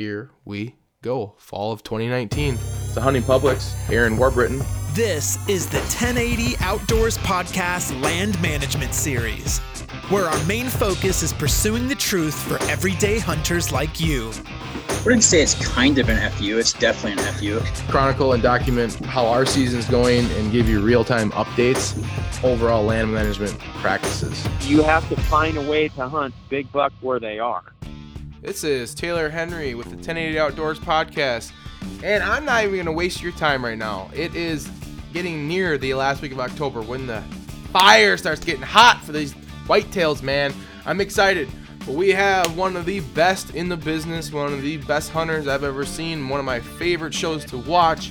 here we go. Fall of 2019. The Hunting Publics, Aaron Warbritton. This is the 1080 Outdoors Podcast Land Management Series, where our main focus is pursuing the truth for everyday hunters like you. I wouldn't say it's kind of an FU, it's definitely an FU. Chronicle and document how our season's going and give you real time updates, overall land management practices. You have to find a way to hunt big buck where they are. This is Taylor Henry with the 1080 Outdoors podcast. And I'm not even going to waste your time right now. It is getting near the last week of October when the fire starts getting hot for these whitetails, man. I'm excited. But we have one of the best in the business, one of the best hunters I've ever seen, one of my favorite shows to watch,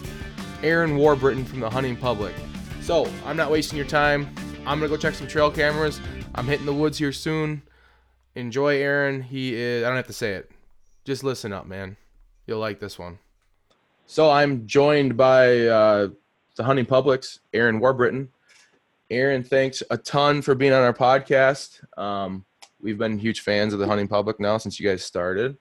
Aaron Warbritton from the Hunting Public. So, I'm not wasting your time. I'm to go check some trail cameras. I'm hitting the woods here soon. Enjoy Aaron. He is, I don't have to say it. Just listen up, man. You'll like this one. So, I'm joined by uh, the Hunting Publics, Aaron Warbritton. Aaron, thanks a ton for being on our podcast. Um, we've been huge fans of the hunting public now since you guys started.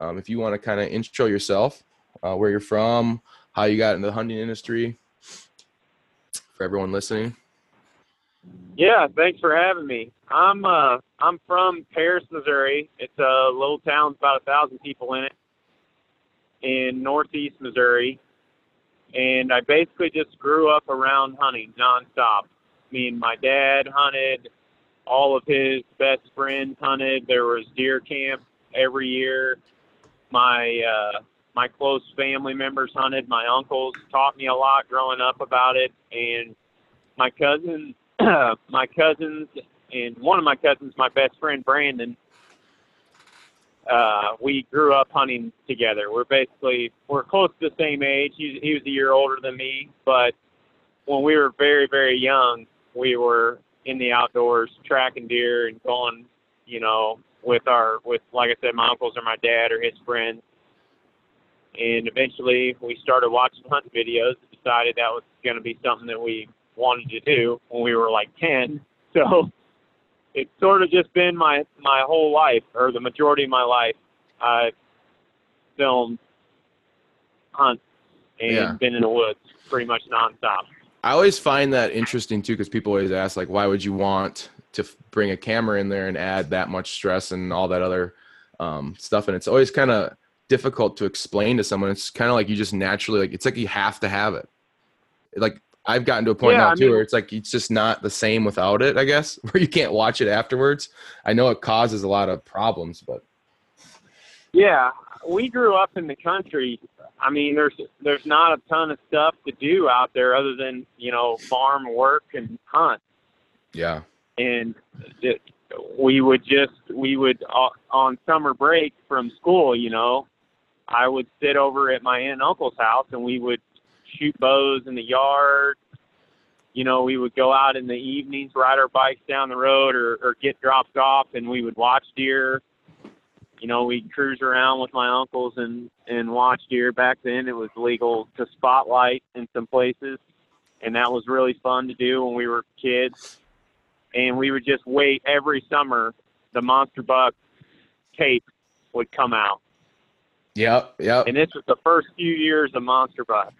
Um, if you want to kind of intro yourself, uh, where you're from, how you got into the hunting industry, for everyone listening. Yeah, thanks for having me. I'm uh, I'm from Paris, Missouri. It's a little town, about a thousand people in it, in northeast Missouri, and I basically just grew up around hunting nonstop. I mean, my dad hunted all of his best friends hunted. There was deer camp every year. My uh, my close family members hunted. My uncles taught me a lot growing up about it, and my cousin, my cousins, and one of my cousins, my best friend Brandon. Uh, we grew up hunting together. We're basically we're close to the same age. He, he was a year older than me, but when we were very very young, we were in the outdoors, tracking deer and going, you know, with our with like I said, my uncles or my dad or his friends. And eventually, we started watching hunt videos. And decided that was going to be something that we wanted to do when we were like ten. So it's sort of just been my my whole life, or the majority of my life. I've filmed hunts and Yeah. been in the woods pretty much nonstop. I always find that interesting too, because people always ask, like, why would you want to f- bring a camera in there and add that much stress and all that other um, stuff? And it's always kind of difficult to explain to someone. It's kind of like you just naturally, like, it's like you have to have it. Like, I've gotten to a point Yeah, now I too mean- where it's like it's just not the same without it, I guess, where you can't watch it afterwards. I know it causes a lot of problems, but Yeah, we grew up in the country. I mean, there's there's not a ton of stuff to do out there other than you know farm work and hunt. yeah. And it, we would just we would uh, on summer break from school, you know, I would sit over at my aunt and uncle's house and we would shoot bows in the yard. You know, we would go out in the evenings, ride our bikes down the road, or, or get dropped off, and we would watch deer you know, we'd cruise around with my uncles and and watch deer. Back then, it was legal to spotlight in some places, and that was really fun to do when we were kids. And we would just wait every summer. The monster buck tape would come out, Yep. Yep. and this was the first few years of monster buck.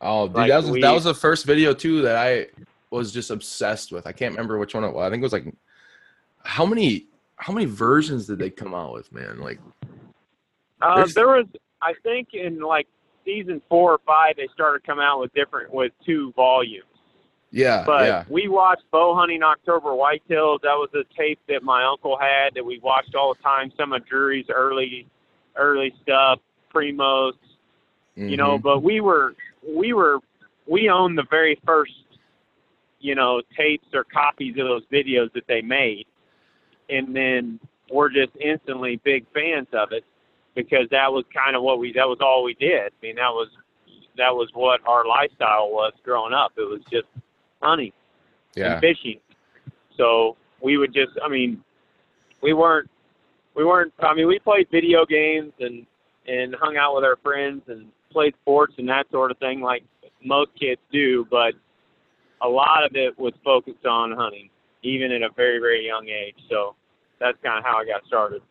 Oh, dude, Like, that was we- that was the first video too that I was just obsessed with. I can't remember which one it was. I think it was like how many how many versions did they come out with, man? Like Uh, there was, I think, in like season four or five, they started coming out with different with two volumes. yeah, But yeah. we watched bow hunting October whitetails. That was a tape that my uncle had that we watched all the time. Some of Drury's early, early stuff, Primos, you know. Mhm. But we were, we were, we owned the very first, you know, tapes or copies of those videos that they made, and then we're just instantly big fans of it because that was kind of what we, that was all we did. I mean, that was, that was what our lifestyle was growing up. It was just hunting yeah. and fishing. So we would just, I mean, we weren't, we weren't. I mean, we played video games and and hung out with our friends and played sports and that sort of thing, like most kids do. But a lot of it was focused on hunting, even at a very very young age. So that's kind of how I got started.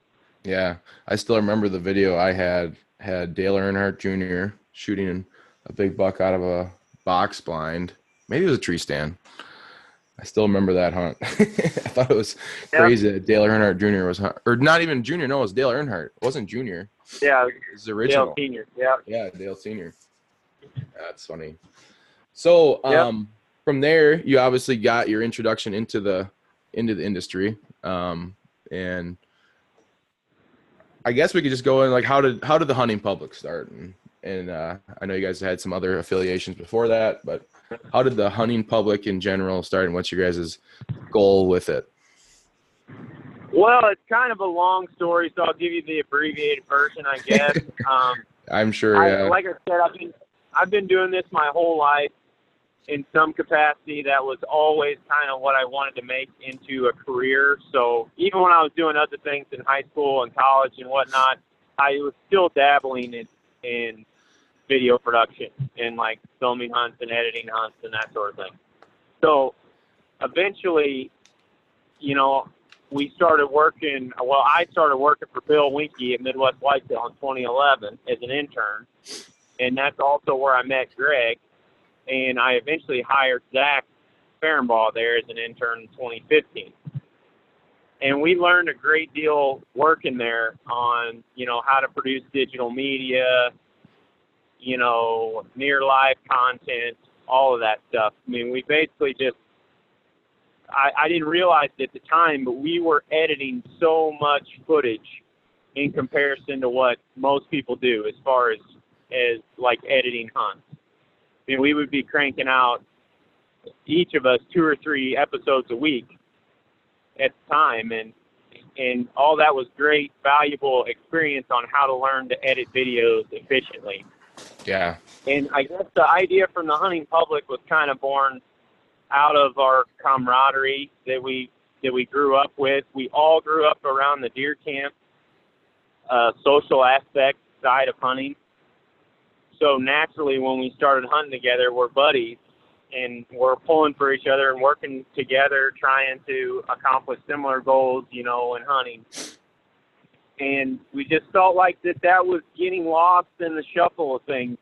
Yeah, I still remember the video I had had Dale Earnhardt Jr. shooting a big buck out of a box blind. Maybe it was a tree stand. I still remember that hunt. I thought it was crazy that Dale Earnhardt Jr. was hunt, or not even Junior. No, it was Dale Earnhardt. It wasn't Junior. Yeah, It was the original. Dale Senior. Yeah. Yeah, Dale Senior. That's funny. So, Yep. um, from there, you obviously got your introduction into the into the industry, um, and I guess we could just go in like how did how did the hunting public start? And and uh, I know you guys had some other affiliations before that, but how did the hunting public in general start, and what's your guys' goal with it? Well, it's kind of a long story, so I'll give you the abbreviated version, I guess. um, I'm sure. I, Yeah. like I said, I've been I've been doing this my whole life in some capacity. That was always kind of what I wanted to make into a career. So even when I was doing other things in high school and college and whatnot, I was still dabbling in in video production and like filming hunts and editing hunts and that sort of thing. So eventually, you know, we started working. Well, I started working for Bill Winke at Midwest Whitetail in 2011 as an intern, and that's also where I met Greg. And I eventually hired Zach Ferenbaugh there as an intern in 2015. And we learned a great deal working there on, you know, how to produce digital media, you know, near live content, all of that stuff. I mean, we basically just I, I didn't realize it at the time, but we were editing so much footage in comparison to what most people do as far as as like editing hunts. I mean, we would be cranking out each of us two or three episodes a week at the time, and and all that was great, valuable experience on how to learn to edit videos efficiently. yeah. And I guess the idea from the hunting public was kind of born out of our camaraderie that we that we grew up with. We all grew up around the deer camp uh, social aspect side of hunting. So naturally, when we started hunting together, we're buddies and we're pulling for each other and working together, trying to accomplish similar goals, you know, in hunting. And we just felt like that that was getting lost in the shuffle of things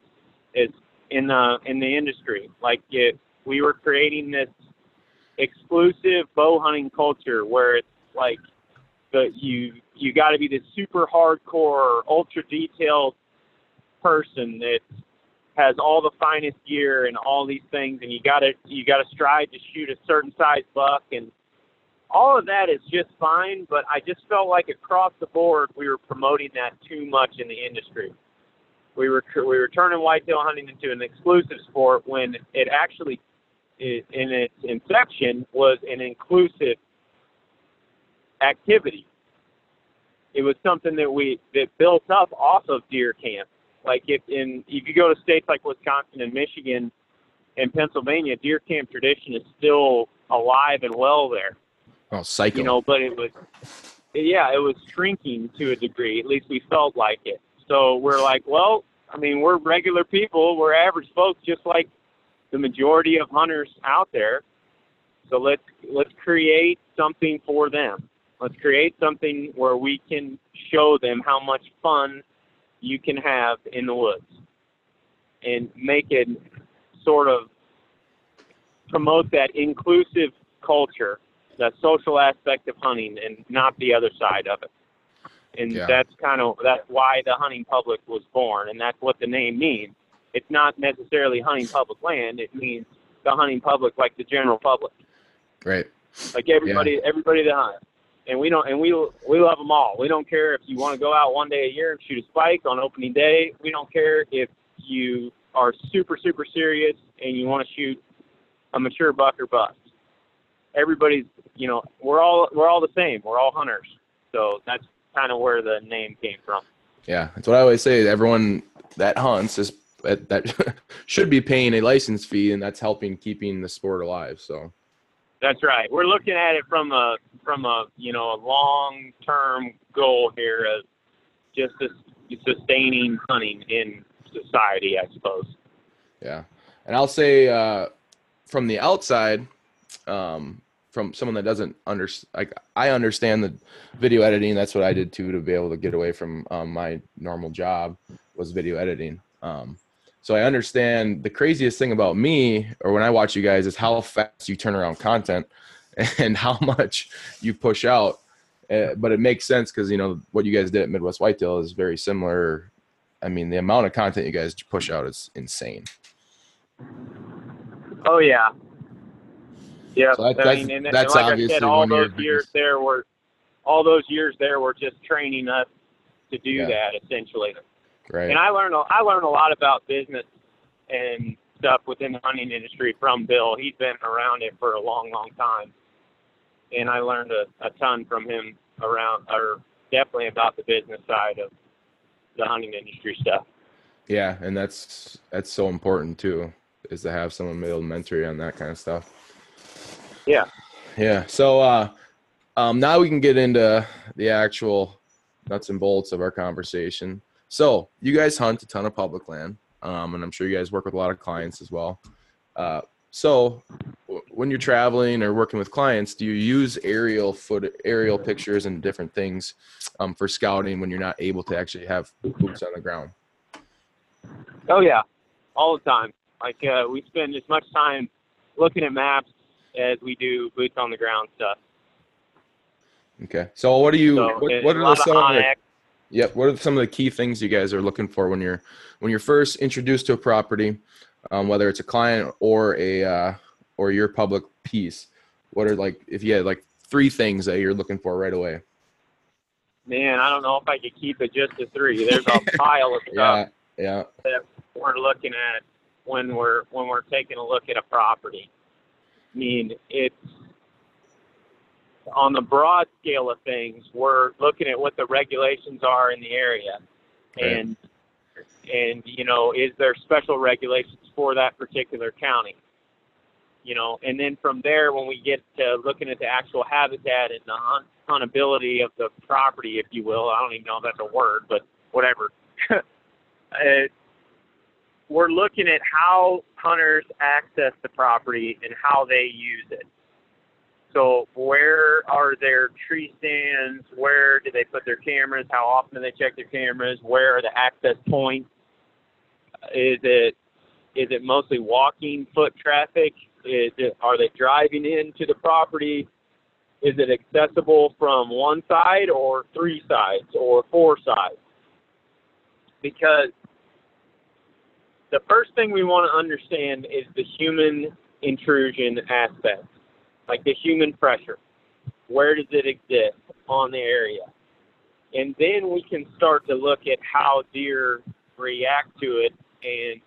is in the in the industry. Like it, we were creating this exclusive bow hunting culture where it's like the you you got to be the super hardcore, ultra detailed person that has all the finest gear and all these things, and you got to you got to strive to shoot a certain size buck, and all of that is just fine. But I just felt like across the board we were promoting that too much in the industry we were we were turning whitetail hunting into an exclusive sport when it actually in its inception was an inclusive activity. It was something that we that built up off of deer camp. Like if in if you go to states like Wisconsin and Michigan and Pennsylvania, deer camp tradition is still alive and well there Oh, psycho. you know, but it was, yeah, it was shrinking to a degree. At least we felt like it. So we're like, well, I mean, we're regular people, we're average folks, just like the majority of hunters out there. So let's let's create something for them. Let's create something where we can show them how much fun you can have in the woods, and make it sort of promote that inclusive culture that social aspect of hunting and not the other side of it. And Yeah. that's kind of that's why the hunting public was born, and that's what the name means. It's not necessarily hunting public land; it means the hunting public, like the general public, Right. like everybody, everybody that hunts. And we don't, and we we love them all. We don't care if you want to go out one day a year and shoot a spike on opening day. We don't care if you are super super serious and you want to shoot a mature buck or bust everybody's you know we're all we're all the same we're all hunters so that's kind of where the name came from Yeah, that's what I always say. Everyone that hunts is that, that should be paying a license fee, and that's helping keeping the sport alive. So that's right we're looking at it from a from a you know a long term goal here of just sustaining hunting in society i suppose yeah, and I'll say uh, from the outside, um, from someone that doesn't under like I understand the video editing. That's what I did too to be able to get away from um, my normal job was video editing. Um, so I understand the craziest thing about me or when I watch you guys is how fast you turn around content and how much you push out. Uh, but it makes sense because you know what you guys did at Midwest Whitetail is very similar. I mean, the amount of content you guys push out is insane. Oh yeah, yeah. So that- I that's- mean, and, that's and like I obviously said, all one of your those years there were, all those years there were just training us to do Yeah. that essentially. Right. And I learned a- I learned a lot about business and stuff within the hunting industry from Bill. He's been around it for a long, long time, and I learned a, a ton from him around, or definitely about the business side of the hunting industry stuff. Yeah, and that's that's so important too, is to have someone be able to mentor you on that kind of stuff. Yeah. Yeah. So uh um now we can get into the actual nuts and bolts of our conversation. So you guys hunt a ton of public land. Um and I'm sure you guys work with a lot of clients as well. Uh so w- when you're traveling or working with clients, do you use aerial foot aerial pictures and different things um, for scouting when you're not able to actually have boots on the ground? Oh yeah, all the time. Like uh, we spend as much time looking at maps as we do boots on the ground stuff. Okay. So what do you So what, what are some of the. Yep. What are some of the key things you guys are looking for when you're when you're first introduced to a property, um, whether it's a client or a uh, or your public piece? What are like if you had like three things that you're looking for right away? Man, I don't know if I could keep it just to three. There's a pile of Yeah. stuff Yeah. that we're looking at when we're when we're taking a look at a property. I mean, it's on the broad scale of things, we're looking at what the regulations are in the area, Right. and and you know, is there special regulations for that particular county? You know, and then from there, when we get to looking at the actual habitat and the hunt, huntability of the property, if you will, I don't even know if that's a word, but whatever. uh, we're looking at how hunters access the property and how they use it. So where are their tree stands? Where do they put their cameras? How often do they check their cameras? Where are the access points? Is it is it mostly walking foot traffic? Is it, are they driving into the property? Is it accessible from one side or three sides or four sides? Because the first thing we want to understand is the human intrusion aspect, like the human pressure. Where does it exist on the area? And then we can start to look at how deer react to it and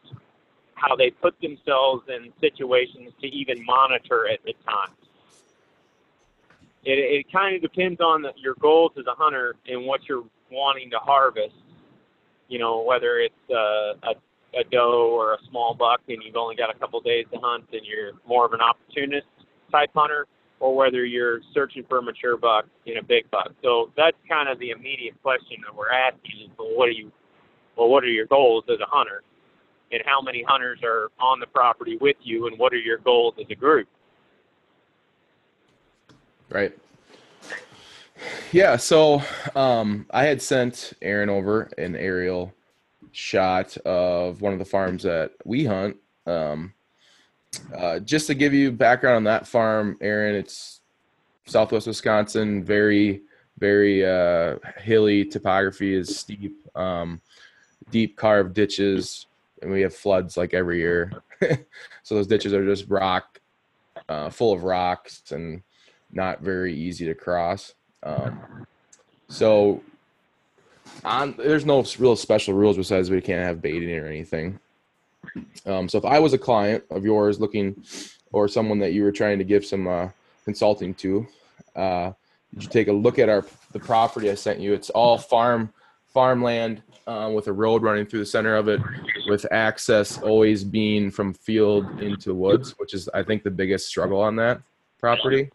how they put themselves in situations to even monitor it at times. It, it kind of depends on the, your goals as a hunter and what you're wanting to harvest. You know, whether it's uh, a a doe or a small buck and you've only got a couple days to hunt and you're more of an opportunist type hunter or whether you're searching for a mature buck in a big buck. So that's kind of the immediate question that we're asking is well what are you well what are your goals as a hunter? And how many hunters are on the property with you and what are your goals as a group? Right. Yeah. So um, I had sent Aaron over an aerial shot of one of the farms that we hunt. Um, uh, just to give you background on that farm, Aaron, it's Southwest Wisconsin, very, very uh, hilly topography is steep, um, deep carved ditches, and we have floods like every year. so those ditches are just rock, uh, full of rocks and not very easy to cross. Um, so on there's no real special rules besides we can't have baiting or anything. Um, so if I was a client of yours looking, or someone that you were trying to give some uh, consulting to, uh, you take a look at our the property I sent you. It's all farm farmland uh, with a road running through the center of it, with access always being from field into woods, which is I think the biggest struggle on that property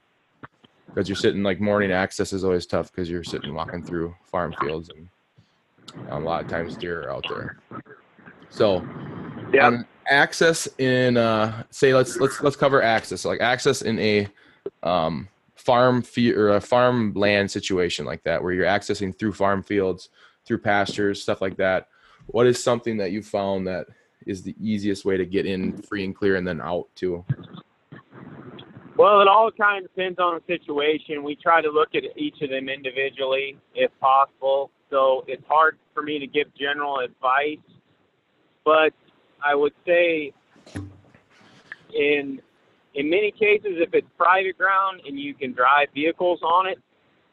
because you're sitting like morning access is always tough because you're sitting walking through farm fields and um, a lot of times deer are out there. So Yeah. um, access in uh, say let's let's let's cover access. So like access in a um, farm fee or a farmland situation like that, where you're accessing through farm fields, through pastures, stuff like that. What is something that you found that is the easiest way to get in free and clear and then out too? Well, it all kind of depends on the situation. We try to look at each of them individually if possible. So it's hard for me to give general advice, but I would say in in many cases, if it's private ground and you can drive vehicles on it,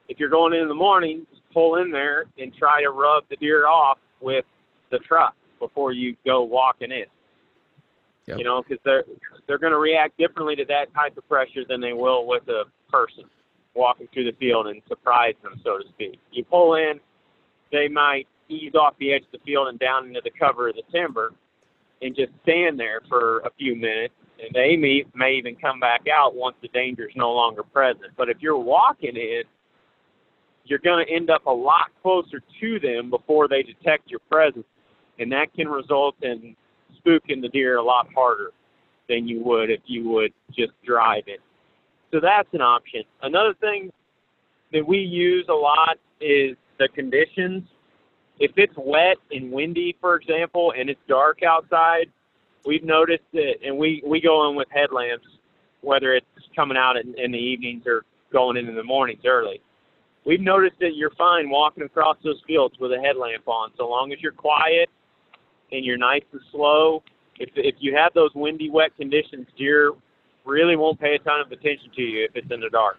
if you're going in in the morning, just pull in there and try to rub the deer off with the truck before you go walking in. Yep. You know, because they're they're going to react differently to that type of pressure than they will with a person walking through the field and surprise them, so to speak. You pull in, they might ease off the edge of the field and down into the cover of the timber, and just stand there for a few minutes. And they may may even come back out once the danger is no longer present. But if you're walking in, you're going to end up a lot closer to them before they detect your presence, and that can result in spooking the deer a lot harder than you would if you would just drive it. So that's an option. Another thing that we use a lot is the conditions. If it's wet and windy, for example, and it's dark outside, we've noticed that, and we, we go in with headlamps, whether it's coming out in, in the evenings or going in in the mornings early. We've noticed that you're fine walking across those fields with a headlamp on, so long as you're quiet and you're nice and slow. If if you have those windy, wet conditions, deer really won't pay a ton of attention to you if it's in the dark.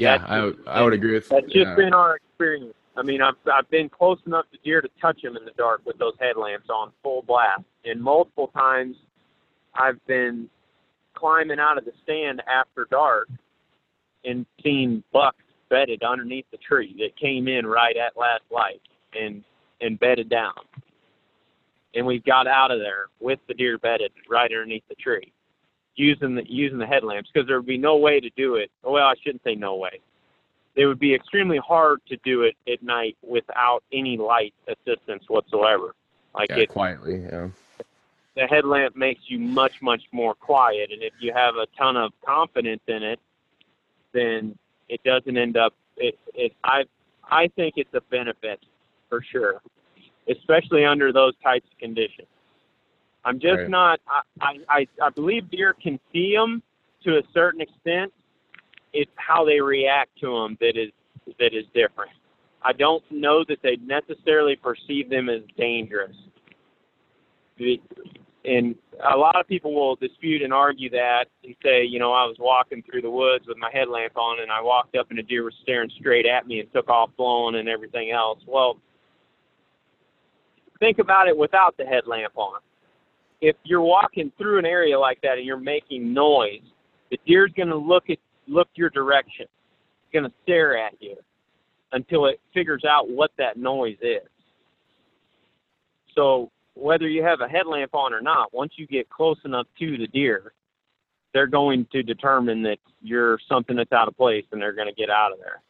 Yeah, that's, I would, I would agree with. That. That's just yeah. been our experience. I mean, I've I've been close enough to deer to touch them in the dark with those headlamps on full blast, and multiple times I've been climbing out of the stand after dark and seen bucks bedded underneath the tree that came in right at last light, and and bedded down. And we got out of there with the deer bedded right underneath the tree, using the using the headlamps because there would be no way to do it. Well, I shouldn't say no way. It would be extremely hard to do it at night without any light assistance whatsoever. Like yeah, it quietly, yeah. The headlamp makes you much much more quiet, and if you have a ton of confidence in it, then it doesn't end up. It, it I I think it's a benefit for sure, especially under those types of conditions. I'm just right. not. I, I I believe deer can see them to a certain extent. It's how they react to them that is that is different. I don't know that they necessarily perceive them as dangerous. And a lot of people will dispute and argue that and say, you know, I was walking through the woods with my headlamp on and I walked up and a deer was staring straight at me and took off blowing and everything else. Well, think about it without the headlamp on. If you're walking through an area like that and you're making noise, the deer's going to look at look your direction. It's going to stare at you until it figures out what that noise is. So whether you have a headlamp on or not, once you get close enough to the deer, they're going to determine that you're something that's out of place and they're going to get out of there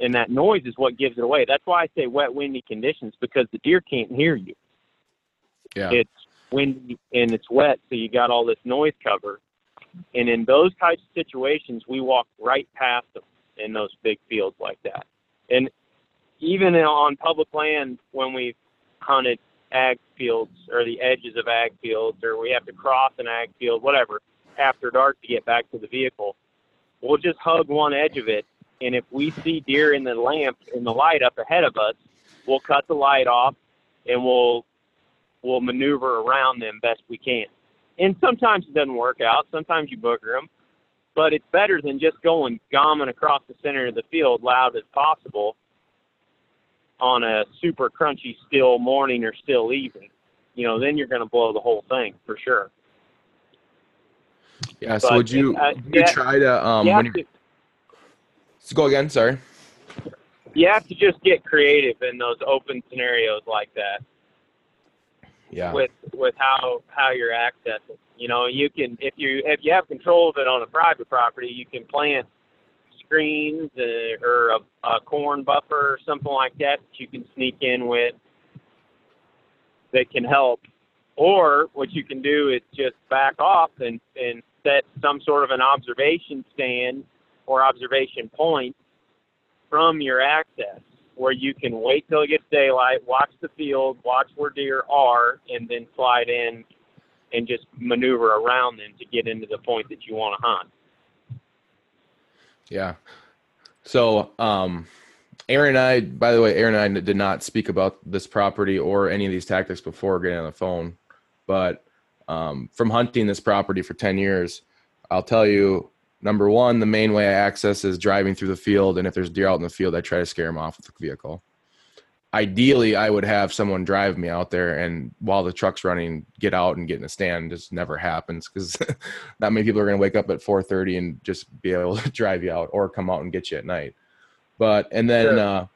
and that noise is what gives it away. That's why I say wet, windy conditions because the deer can't hear you. Yeah. It's windy and it's wet, so you got all this noise cover. And in those types of situations, we walk right past them in those big fields like that. And even on public land, when we've hunted ag fields or the edges of ag fields, or we have to cross an ag field, whatever, after dark to get back to the vehicle, we'll just hug one edge of it and if we see deer in the lamp in the light up ahead of us, we'll cut the light off and we'll we'll maneuver around them best we can. And sometimes it doesn't work out. Sometimes you booger them, but it's better than just going gomming across the center of the field loud as possible on a super crunchy still morning or still evening. You know, then you're going to blow the whole thing for sure. Yeah. So would you, uh, you yeah, try to um when you Let's go again. Sorry. You have to just get creative in those open scenarios like that. Yeah. With with how how you're accessing. You know, you can if you if you have control of it on a private property, you can plant screens uh, or a, a corn buffer or something like that that you can sneak in with that can help. Or what you can do is just back off and and set some sort of an observation stand or observation point from your access where you can wait till it gets daylight, watch the field, watch where deer are, and then slide in and just maneuver around them to get into the point that you want to hunt. Yeah. So, um, Aaron and I, by the way, Aaron and I did not speak about this property or any of these tactics before getting on the phone. But um, from hunting this property for 10 years, I'll tell you number one, the main way I access is driving through the field. And if there's deer out in the field, I try to scare them off with the vehicle. Ideally, I would have someone drive me out there, and while the truck's running, get out and get in a stand. Just never happens because not many people are going to wake up at 4:30 and just be able to drive you out or come out and get you at night. But and then Sure. uh,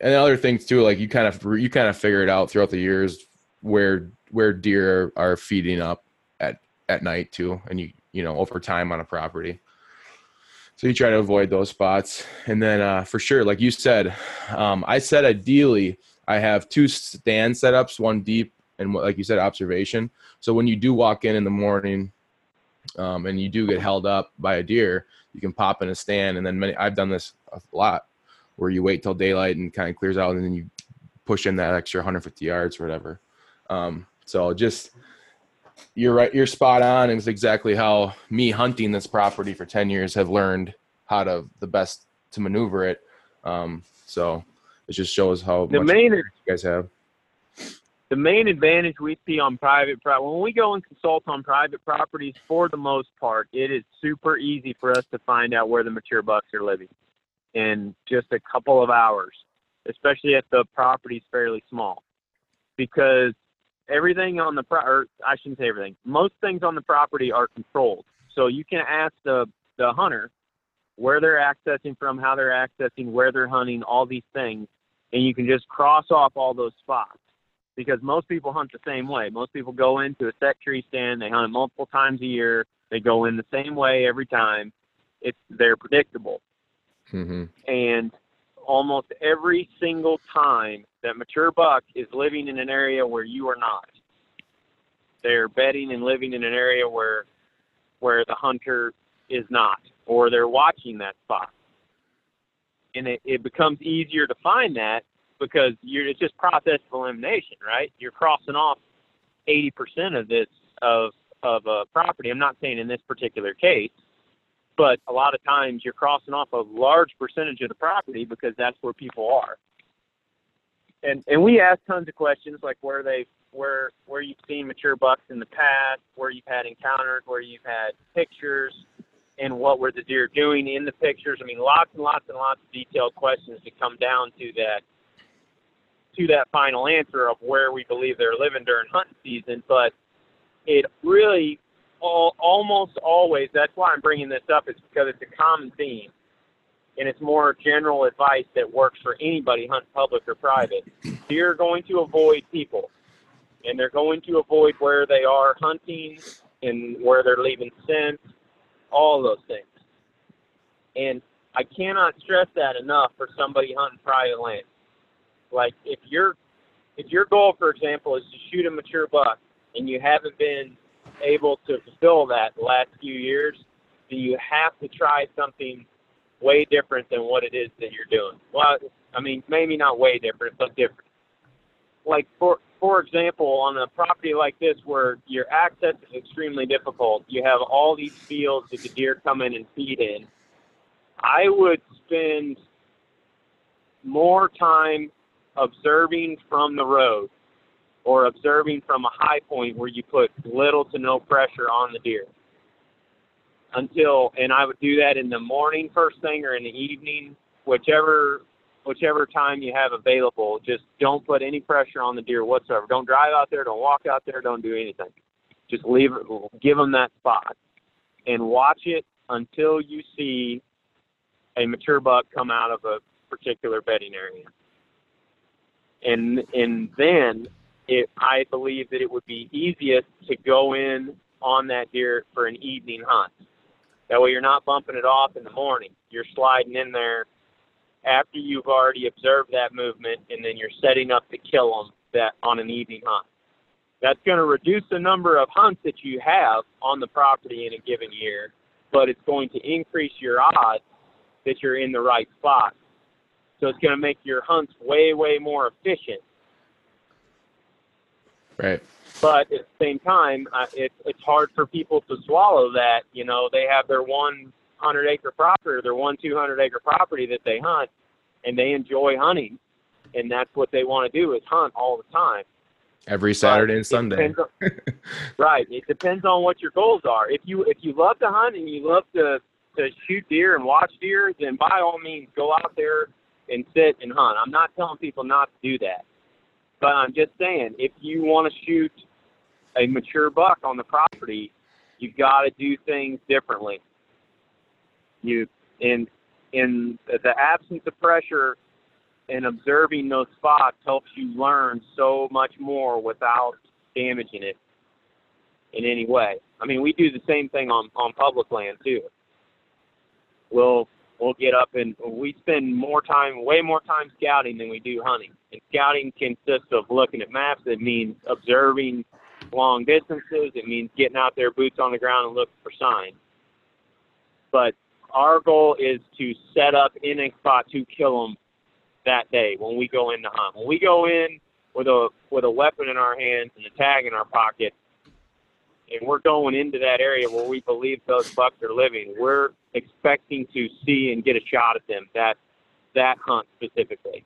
and other things too, like you kind of you kind of figure it out throughout the years where where deer are feeding up at at night too, and you you know over time on a property. So you try to avoid those spots, and then uh, for sure, like you said, um, I said ideally I have two stand setups, one deep and like you said, observation. So when you do walk in in the morning, um, and you do get held up by a deer, you can pop in a stand, and then many I've done this a lot, where you wait till daylight and kind of clears out, and then you push in that extra 150 yards or whatever. Um, so just you're right, you're spot on. It's exactly how me hunting this property for 10 years have learned how to the best to maneuver it. Um, so it just shows how The much main you guys have. the main advantage we see on private pro when we go and consult on private properties for the most part it is super easy for us to find out where the mature bucks are living in just a couple of hours especially if the property's fairly small because everything on the pro or I shouldn't say everything most things on the property are controlled so you can ask the the hunter where they're accessing from how they're accessing where they're hunting all these things and you can just cross off all those spots because most people hunt the same way. Most people go into a set tree stand, they hunt it multiple times a year, they go in the same way every time. It's they're predictable. hmm And almost every single time that mature buck is living in an area where you are not. They're bedding and living in an area where where the hunter is not, or they're watching that spot. And it, it becomes easier to find that because you're it's just process of elimination, right? You're crossing off eighty percent of this of of a property. I'm not saying in this particular case, but a lot of times you're crossing off a large percentage of the property because that's where people are. And and we ask tons of questions like where they where where you've seen mature bucks in the past, where you've had encounters, where you've had pictures, and what were the deer doing in the pictures. I mean, lots and lots and lots of detailed questions to come down to that to that final answer of where we believe they're living during hunting season. But it really all, almost always that's why I'm bringing this up is because it's a common theme and it's more general advice that works for anybody hunt public or private. Are going to avoid people and they're going to avoid where they are hunting and where they're leaving scent, all those things. And I cannot stress that enough for somebody hunting private land. Like if your if your goal, for example, is to shoot a mature buck and you haven't been able to fulfill that the last few years, then you have to try something way different than what it is that you're doing. Well, I mean, maybe not way different, but different. Like for for example, on a property like this where your access is extremely difficult, you have all these fields that the deer come in and feed in. I would spend more time observing from the road or observing from a high point where you put little to no pressure on the deer until and I would do that in the morning first thing or in the evening whichever whichever time you have available. Just don't put any pressure on the deer whatsoever. Don't drive out there don't walk out there don't do anything. Just leave it give them that spot and watch it until you see a mature buck come out of a particular bedding area. And and then it, I believe that it would be easiest to go in on that deer for an evening hunt. That way, you're not bumping it off in the morning. You're sliding in there after you've already observed that movement, and then you're setting up to kill them that on an evening hunt. That's going to reduce the number of hunts that you have on the property in a given year, but it's going to increase your odds that you're in the right spot. So it's going to make your hunts way, way more efficient. Right. But at the same time, uh, it, it's hard for people to swallow that. You know, they have their one hundred acre property, or their one two hundred acre property that they hunt, and they enjoy hunting, and that's what they want to do is hunt all the time. Every Saturday But and Sunday. on- right. It depends on what your goals are. If you if you love to hunt and you love to to shoot deer and watch deer, then by all means go out there and sit and hunt. I'm not telling people not to do that. But I'm just saying if you want to shoot a mature buck on the property, you've got to do things differently. You in in the absence of pressure and observing those spots helps you learn so much more without damaging it in any way. I mean, we do the same thing on on public land too. We'll we'll get up and we spend more time, way more time scouting than we do hunting. And scouting consists of looking at maps. It means observing long distances. It means getting out there, boots on the ground, and looking for signs. But our goal is to set up in a spot to kill them that day when we go in to hunt. When we go in with a with a weapon in our hands and a tag in our pocket, and we're going into that area where we believe those bucks are living, we're expecting to see and get a shot at them that that hunt specifically.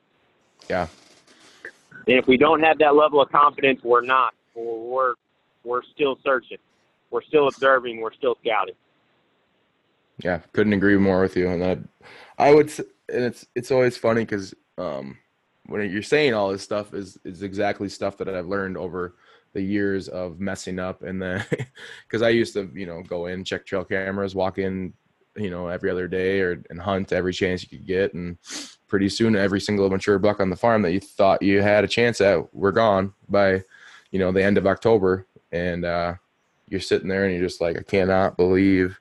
Yeah. And if we don't have that level of confidence, we're not. We're we're still searching. We're still observing. We're still scouting. Yeah, couldn't agree more with you on that. I would, and it's it's always funny because um, when you're saying all this stuff is is exactly stuff that I've learned over the years of messing up, and then because I used to you know go in check trail cameras, walk in you know every other day or and hunt every chance you could get, and pretty soon every single mature buck on the farm that you thought you had a chance at were gone by you know the end of October, and uh, you're sitting there and you're just like I cannot believe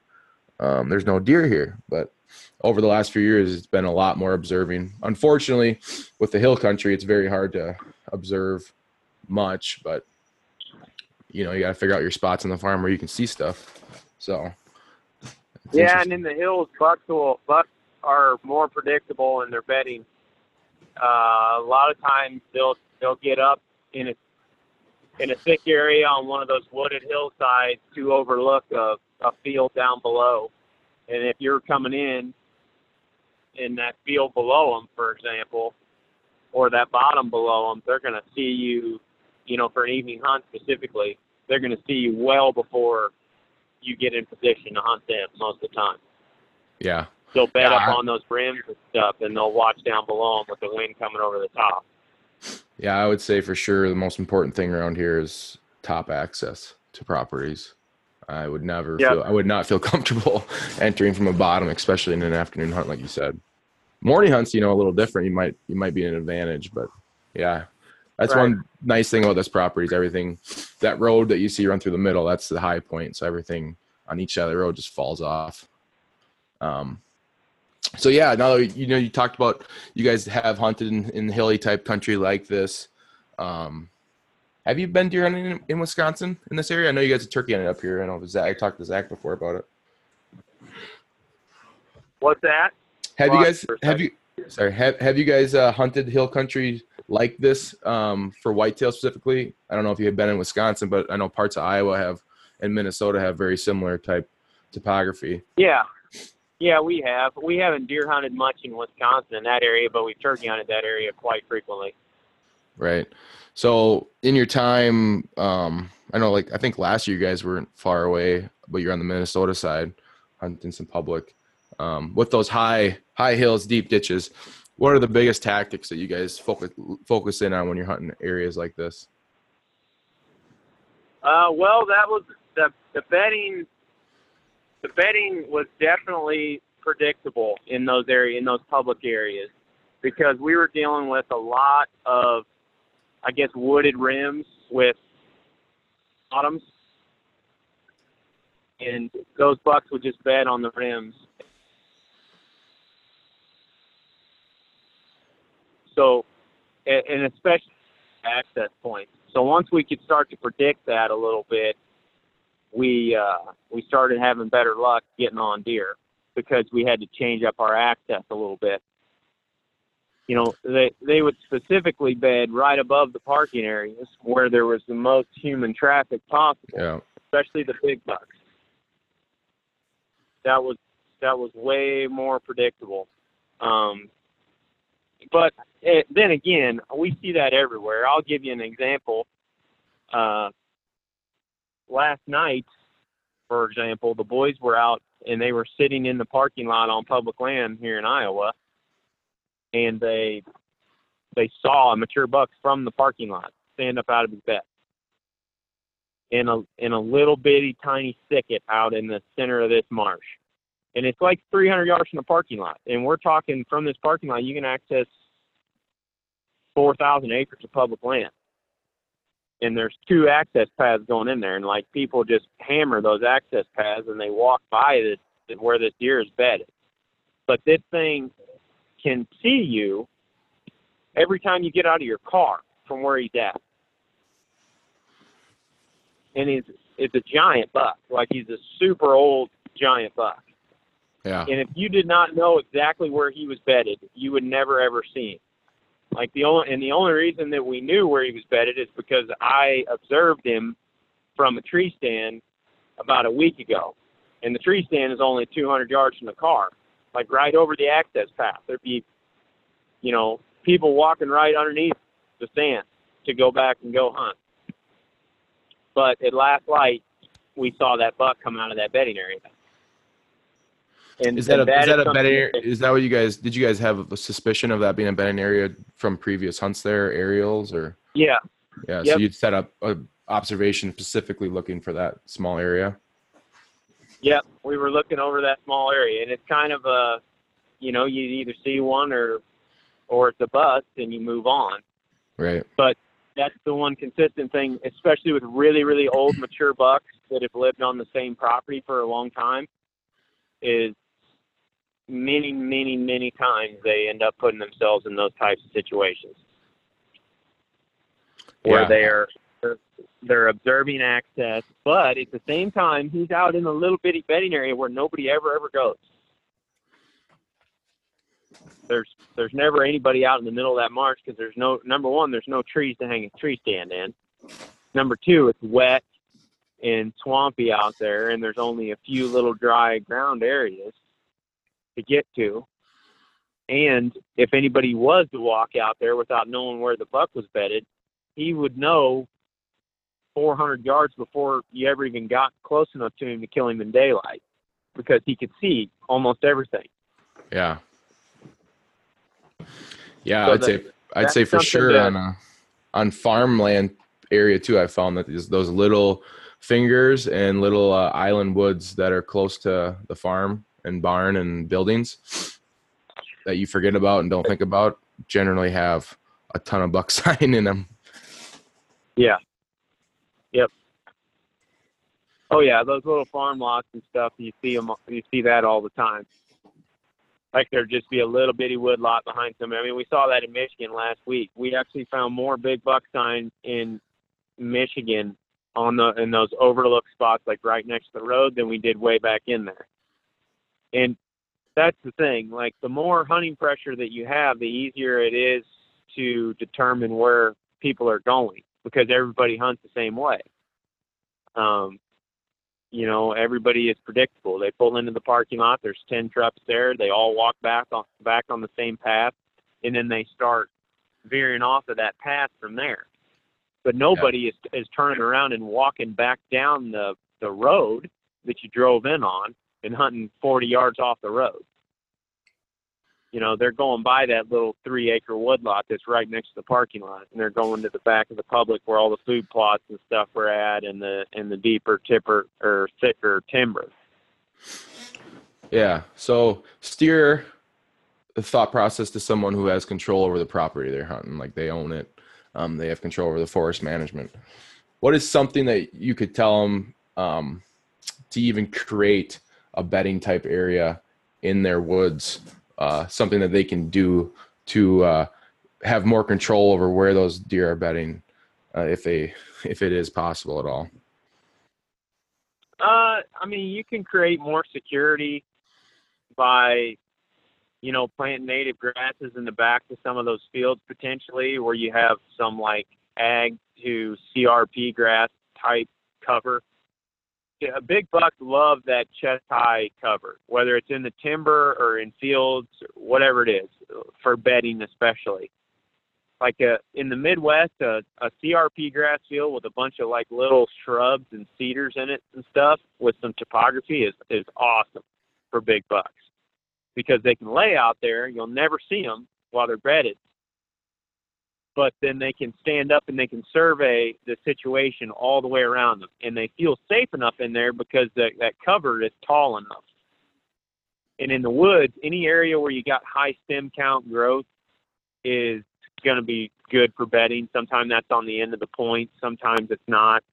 um, there's no deer here. But over the last few years, it's been a lot more observing. Unfortunately, with the hill country, it's very hard to observe much. But you know, you got to figure out your spots on the farm where you can see stuff. So Yeah, and in the hills, bucks will bucks are more predictable in their bedding. Uh, a lot of times they'll they'll get up in a in a thick area on one of those wooded hillsides to overlook a, a field down below. And if you're coming in in that field below them, for example, or that bottom below them, they're going to see you, you know, for an evening hunt specifically. They're going to see you well before you get in position to hunt them most of the time. yeah, They'll bed Yeah, up on those rims and stuff, and they'll watch down below them with the wind coming over the top. Yeah, I would say for sure the most important thing around here is top access to properties. I would never feel I would not feel comfortable entering from a bottom, especially in an afternoon hunt, like you said. Morning hunts, you know, a little different. You might you might be an advantage, but yeah, that's Right. one nice thing about this property is everything. That road that you see run through the middle, that's the high point. So everything on each side of the road just falls off. Um, so yeah, now that you know you talked about you guys have hunted in, in hilly type country like this. Um, have you been deer hunting in, in Wisconsin in this area? I know you guys are turkey hunting up here. I know Zach. I talked to Zach before about it. What's that? Have you guys have you sorry have have you guys uh, hunted hill country like this um, for whitetail specifically? I don't know if you have been in Wisconsin, but I know parts of Iowa have and Minnesota have very similar type topography. Yeah, yeah, we have. We haven't deer hunted much in Wisconsin in that area, but we've turkey hunted that area quite frequently. Right. So in your time, um, I know like I think last year you guys weren't far away, but you're on the Minnesota side, hunting some public. Um, with those high high hills, deep ditches, what are the biggest tactics that you guys focus focus in on when you're hunting areas like this? Uh, well, that was the the bedding. The bedding was definitely predictable in those area in those public areas because we were dealing with a lot of, I guess, wooded rims with bottoms, and those bucks would just bed on the rims. So, and especially access points. So once we could start to predict that a little bit, we uh, we started having better luck getting on deer because we had to change up our access a little bit. You know, they they would specifically bed right above the parking areas where there was the most human traffic possible, Yeah. especially the big bucks. That was that was way more predictable. Um, but eh, then again, we see that everywhere. I'll give you an example. Uh, last night, for example, the boys were out and they were sitting in the parking lot on public land here in Iowa, and they they saw a mature buck from the parking lot stand up out of his bed in a in a little bitty tiny thicket out in the center of this marsh. And it's like 300 yards from the parking lot. And we're talking from this parking lot, you can access 4,000 acres of public land. And there's two access paths going in there, and like people just hammer those access paths and they walk by the, where this deer is bedded. But this thing can see you every time you get out of your car from where he's at. And he's it's a giant buck. Like he's a super old giant buck. Yeah. And if you did not know exactly where he was bedded, you would never ever see him. Like the only and the only reason that we knew where he was bedded is because I observed him from a tree stand about a week ago. And the tree stand is only 200 yards from the car, like right over the access path. There'd be, you know, people walking right underneath the stand to go back and go hunt. But at last light, we saw that buck come out of that bedding area. And Is that a is that a bedding area? that- Is that what you guys did? You guys have a suspicion of that being a bedding area from previous hunts there, aerials, or Yeah, yeah? So you'd set up a observation specifically looking for that small area. Yep, we were looking over that small area, and it's kind of a, you know, you either see one or, or it's a bust, and you move on. Right. But that's the one consistent thing, especially with really, really old, mature bucks that have lived on the same property for a long time, is many, many, many times they end up putting themselves in those types of situations where Yeah. they're they're, observing access, but at the same time, he's out in a little bitty bedding area where nobody ever ever goes. There's there's never anybody out in the middle of that marsh because there's no number one there's no trees to hang a tree stand in. Number two, it's wet and swampy out there, and there's only a few little dry ground areas to get to. And if anybody was to walk out there without knowing where the buck was bedded, he would know 400 yards before you ever even got close enough to him to kill him in daylight because he could see almost everything. Yeah. Yeah, So I'd say I'd say for sure that- on a, on farmland area too. I found that these, those little fingers and little uh, island woods that are close to the farm and barn and buildings that you forget about and don't think about generally have a ton of buck sign in them. Yeah. Yep. Oh yeah, those little farm lots and stuff. You see them. You see that all the time. Like there'd just be a little bitty wood lot behind somebody. I mean, we saw that in Michigan last week. We actually found more big buck sign in Michigan on the in those overlook spots, like right next to the road, than we did way back in there. And that's the thing. Like the more hunting pressure that you have, the easier it is to determine where people are going because everybody hunts the same way. Um, you know, everybody is predictable. They pull into the parking lot. There's ten trucks there. They all walk back on back on the same path, and then they start veering off of that path from there. But nobody is is turning around and walking back down the the road that you drove in on and hunting 40 yards off the road. You know, they're going by that little three acre woodlot that's right next to the parking lot, and they're going to the back of the public where all the food plots and stuff were at, and the and the deeper tipper or thicker timber. Yeah. So steer the thought process to someone who has control over the property they're hunting, like they own it. Um, they have control over the forest management. What is something that you could tell them um, to even create a bedding type area in their woods? Uh, something that they can do to uh, have more control over where those deer are bedding uh, if they if it is possible at all. Uh, I mean, you can create more security by, you know, planting native grasses in the back of some of those fields potentially, where you have some like ag to CRP grass type cover. Yeah, big bucks love that chest high cover, whether it's in the timber or in fields, whatever it is, for bedding especially like a in the Midwest, uh, a, a CRP grass field with a bunch of like little shrubs and cedars in it and stuff with some topography is is awesome for big bucks because they can lay out there. And you'll never see them while they're bedded, but then they can stand up and they can survey the situation all the way around them, and they feel safe enough in there because that that cover is tall enough. And in the woods, any area where you got high stem count growth is going to be good for bedding. Sometimes that's on the end of the point, sometimes it's not.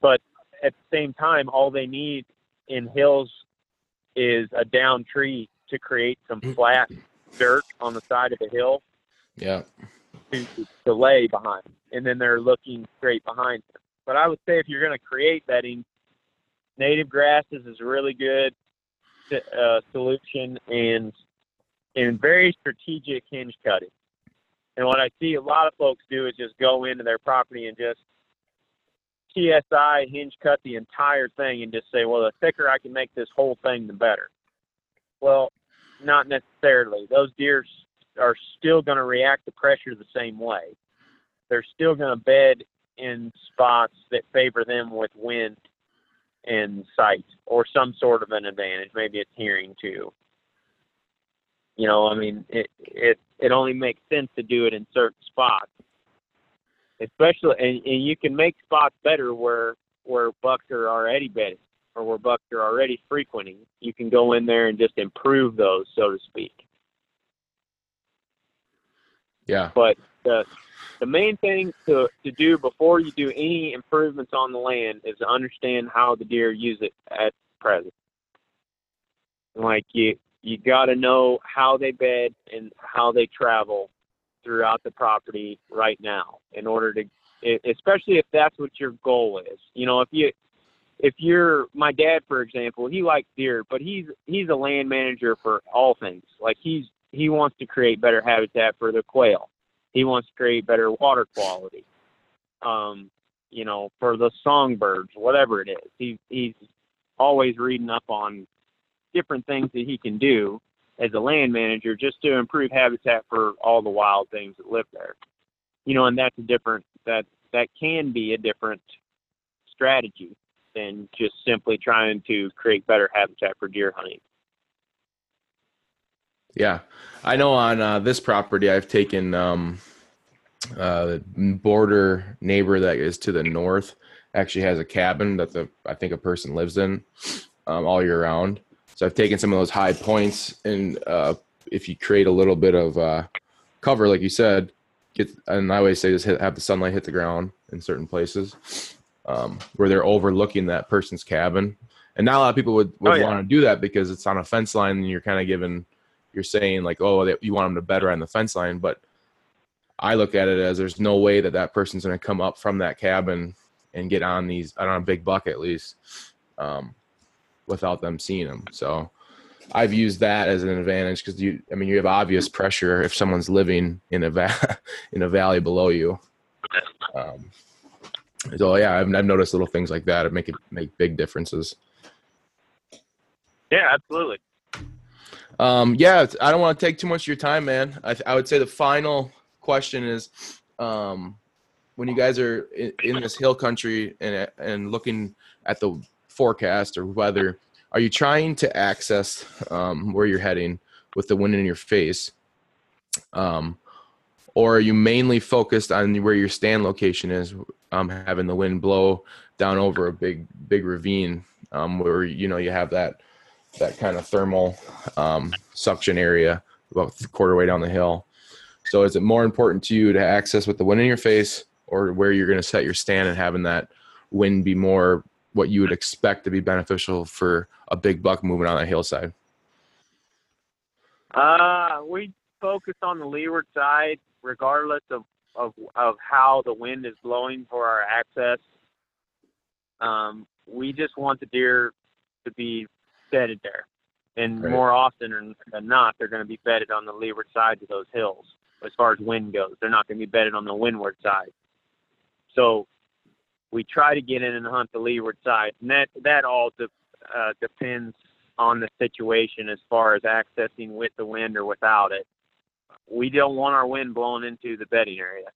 But at the same time, all they need in hills is a down tree to create some mm. flat dirt on the side of the hill. Yeah. To, to lay behind, and then they're looking straight behind them. But I would say if you're going to create bedding, native grasses is a really good uh, solution, and and very strategic hinge cutting. And what I see a lot of folks do is just go into their property and just TSI hinge cut the entire thing and just say, well, the thicker I can make this whole thing, the better. Well, not necessarily. Those deer are still going to react to pressure the same way. They're still going to bed in spots that favor them with wind and sight or some sort of an advantage. Maybe it's hearing too. You know, I mean, it it it only makes sense to do it in certain spots, especially, and, and you can make spots better where where bucks are already bedding or where bucks are already frequenting. You can go in there and just improve those, so to speak. Yeah. But the the main thing to to do before you do any improvements on the land is to understand how the deer use it at present. Like you you got to know how they bed and how they travel throughout the property right now in order to especially if that's what your goal is you know if you if you're my dad for example he likes deer but he's he's a land manager for all things like he's he wants to create better habitat for the quail he wants to create better water quality um you know for the songbirds whatever it is he he's always reading up on different things that he can do as a land manager just to improve habitat for all the wild things that live there. You know, and that's a different that that can be a different strategy than just simply trying to create better habitat for deer hunting. Yeah, I know on uh, this property I've taken um, uh, border neighbor that is to the north actually has a cabin that the I think a person lives in um, all year round, so I've taken some of those high points, and uh, if you create a little bit of uh, cover, like you said, get and I always say just hit, have the sunlight hit the ground in certain places um, where they're overlooking that person's cabin. And not a lot of people would, would oh, yeah. want to do that because it's on a fence line, and you're kind of giving, you're saying like, oh, they, you want them to better on the fence line, but I look at it as there's no way that that person's going to come up from that cabin and get on these on a big buck at least. Um, without them seeing them. So I've used that as an advantage because you, I mean, you have obvious pressure if someone's living in a va- in a valley below you. Um, so yeah, I've, I've noticed little things like that. It make it make big differences. Yeah, absolutely. Um, yeah, I don't want to take too much of your time, man. I, I would say the final question is, um, when you guys are in, in this hill country and and looking at the forecast or weather, are you trying to access um, where you're heading with the wind in your face? Um, or are you mainly focused on where your stand location is, um, having the wind blow down over a big, big ravine um, where, you know, you have that, that kind of thermal um, suction area about a quarter way down the hill. So is it more important to you to access with the wind in your face or where you're going to set your stand and having that wind be more what you would expect to be beneficial for a big buck moving on that hillside? Uh, we focus on the leeward side, regardless of of of how the wind is blowing for our access. Um, we just want the deer to be bedded there, and Right. more often than not, they're going to be bedded on the leeward sides of those hills. As far as wind goes, they're not going to be bedded on the windward side. So we try to get in and hunt the leeward side, and that that all de- uh, depends on the situation as far as accessing with the wind or without it. We don't want our wind blowing into the bedding area.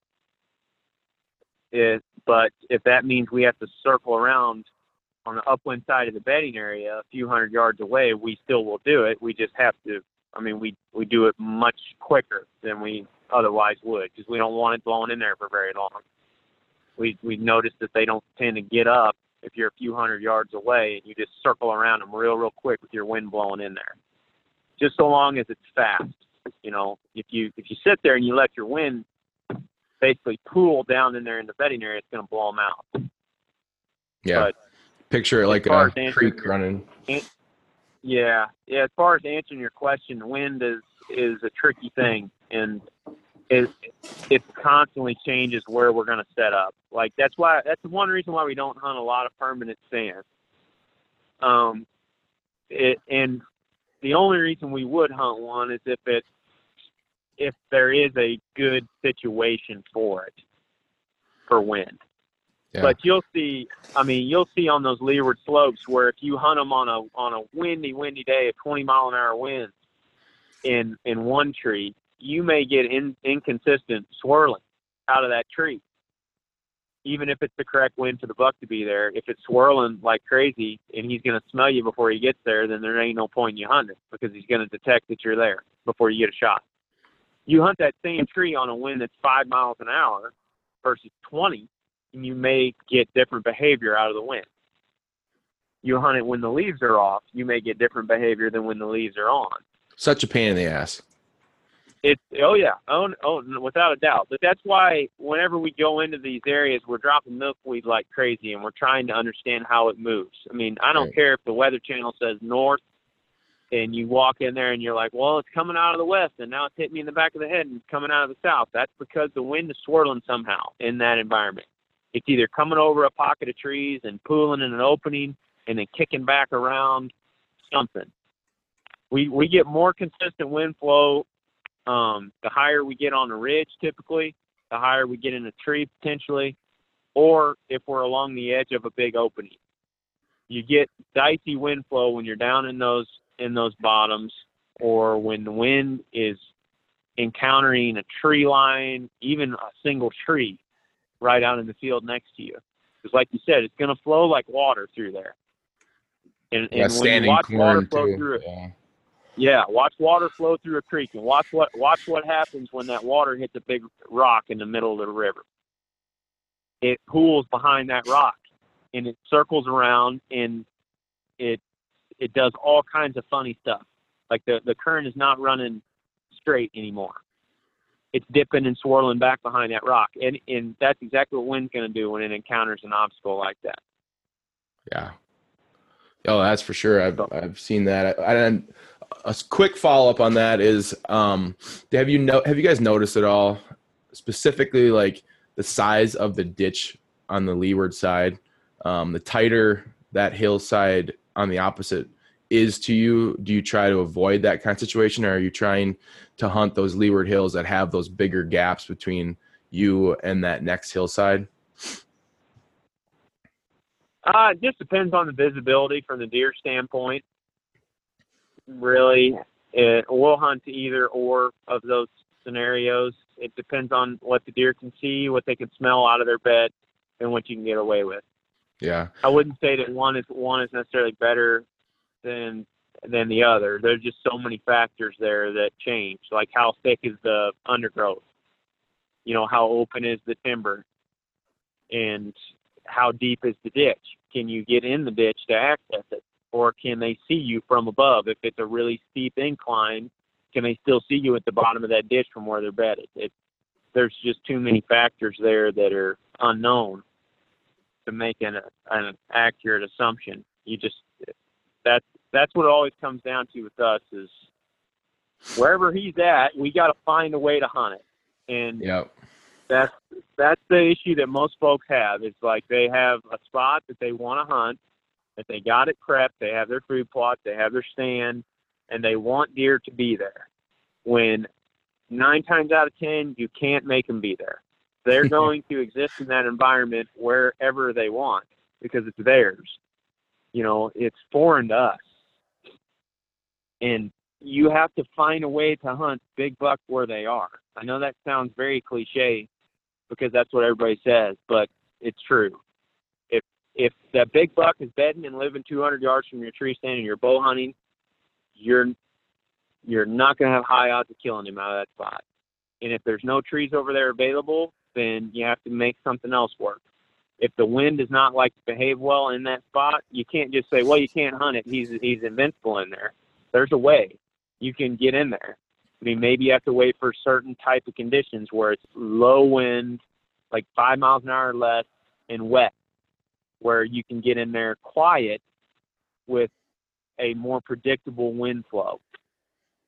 It, but if that means we have to circle around on the upwind side of the bedding area a few hundred yards away, we still will do it. We just have to. I mean, we we do it much quicker than we otherwise would because we don't want it blowing in there for very long. We we noticed that they don't tend to get up if you're a few hundred yards away and you just circle around them real real quick with your wind blowing in there. Just so long as it's fast, you know. If you if you sit there and you let your wind basically pool down in there in the bedding area, it's going to blow them out. Yeah. But Picture it like a answering creek running. Yeah, yeah. As far as answering your question, wind is is a tricky thing, and it it constantly changes where we're going to set up. Like that's why that's one reason why we don't hunt a lot of permanent stands. Um, it and the only reason we would hunt one is if it if there is a good situation for it for wind. But you'll see, I mean, you'll see on those leeward slopes where if you hunt them on a on a windy, windy day, a 20 mile an hour wind in in one tree, you may get in, inconsistent swirling out of that tree. Even if it's the correct wind for the buck to be there, if it's swirling like crazy and he's going to smell you before he gets there, then there ain't no point in you hunting because he's going to detect that you're there before you get a shot. You hunt that same tree on a wind that's five miles an hour versus 20, and you may get different behavior out of the wind. You hunt it when the leaves are off, you may get different behavior than when the leaves are on. Such a pain in the ass. It's oh yeah, oh, oh without a doubt. But that's why whenever we go into these areas, we're dropping milkweed like crazy, and we're trying to understand how it moves. I mean, I don't Right. care if the Weather Channel says north, and you walk in there and you're like, well, it's coming out of the west, and now it's hitting me in the back of the head and it's coming out of the south. That's because the wind is swirling somehow in that environment. It's either coming over a pocket of trees and pooling in an opening, and then kicking back around something. We we get more consistent wind flow um, the higher we get on the ridge, typically, the higher we get in a tree potentially, or if we're along the edge of a big opening. You get dicey wind flow when you're down in those in those bottoms, or when the wind is encountering a tree line, even a single tree, right out in the field next to you. Because, like you said, it's going to flow like water through there. And, Yeah, and when you watch water flow too. through it, Yeah. yeah, watch water flow through a creek and watch what watch what happens when that water hits a big rock in the middle of the river. It pools behind that rock and it circles around and it it does all kinds of funny stuff. Like the the current is not running straight anymore. It's dipping and swirling back behind that rock. And and that's exactly what wind's gonna do when it encounters an obstacle like that. Yeah. Oh, that's for sure. I've I've seen that. And a s- quick follow up on that is, um, have you know have you guys noticed at all, specifically like the size of the ditch on the leeward side? Um, the tighter that hillside on the opposite is to you, do you try to avoid that kind of situation, or are you trying to hunt those leeward hills that have those bigger gaps between you and that next hillside? Uh, it just depends on the visibility from the deer standpoint. Really, it, we'll hunt either or of those scenarios. It depends on what the deer can see, what they can smell out of their bed, and what you can get away with. Yeah. I wouldn't say that one is one is necessarily better than than the other. There's just so many factors there that change, like how thick is the undergrowth, you know, how open is the timber, and how deep is the ditch. Can you get in the ditch to access it, or can they see you from above? If it's a really steep incline, can they still see you at the bottom of that ditch from where they're bedded? It, there's just too many factors there that are unknown to make an, an accurate assumption. You just that's that's what it always comes down to with us is wherever he's at, we got to find a way to hunt it. And Yeah. That's that's the issue that most folks have. It's like they have a spot that they want to hunt, that they got it prepped, they have their food plot, they have their stand, and they want deer to be there. When nine times out of ten, you can't make them be there. They're going to exist in that environment wherever they want because it's theirs. You know, it's foreign to us. And you have to find a way to hunt big buck where they are. I know that sounds very cliche because that's what everybody says, but it's true. If if that big buck is bedding and living 200 yards from your tree stand and you're bow hunting, you're you're not going to have high odds of killing him out of that spot. And if there's no trees over there available, then you have to make something else work. If the wind does not like to behave well in that spot, you can't just say, "Well, you can't hunt it. He's he's invincible in there." There's a way you can get in there. I mean, maybe you have to wait for certain type of conditions where it's low wind, like five miles an hour or less, and wet, where you can get in there quiet with a more predictable wind flow.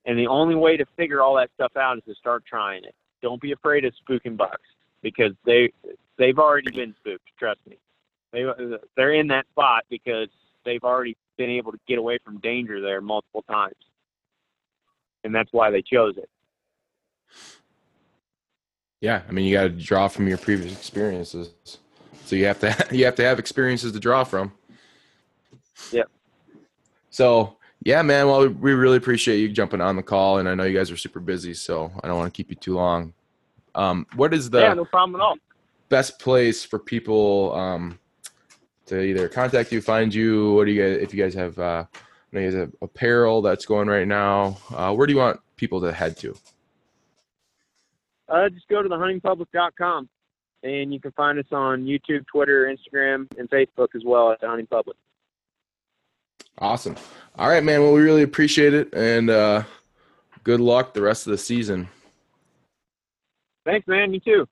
And the only way to figure all that stuff out is to start trying it. Don't be afraid of spooking bucks because they they've already been spooked. Trust me, they they're in that spot because they've already been able to get away from danger there multiple times and that's why they chose it. Yeah, I mean, you got to draw from your previous experiences, so you have to you have to have experiences to draw from. Yep. So yeah, man. Well, we really appreciate you jumping on the call, and I know you guys are super busy, so I don't want to keep you too long. Um, what is the yeah, no problem at all. Best place for people um, to either contact you, find you. What do you guys? If you guys have uh, there's a apparel that's going right now. Uh, where do you want people to head to? Uh, just go to thehuntingpublic.com and you can find us on YouTube, Twitter, Instagram, and Facebook as well at the Hunting Public. Awesome. All right, man. Well, we really appreciate it, and uh, good luck the rest of the season. Thanks, man. You too.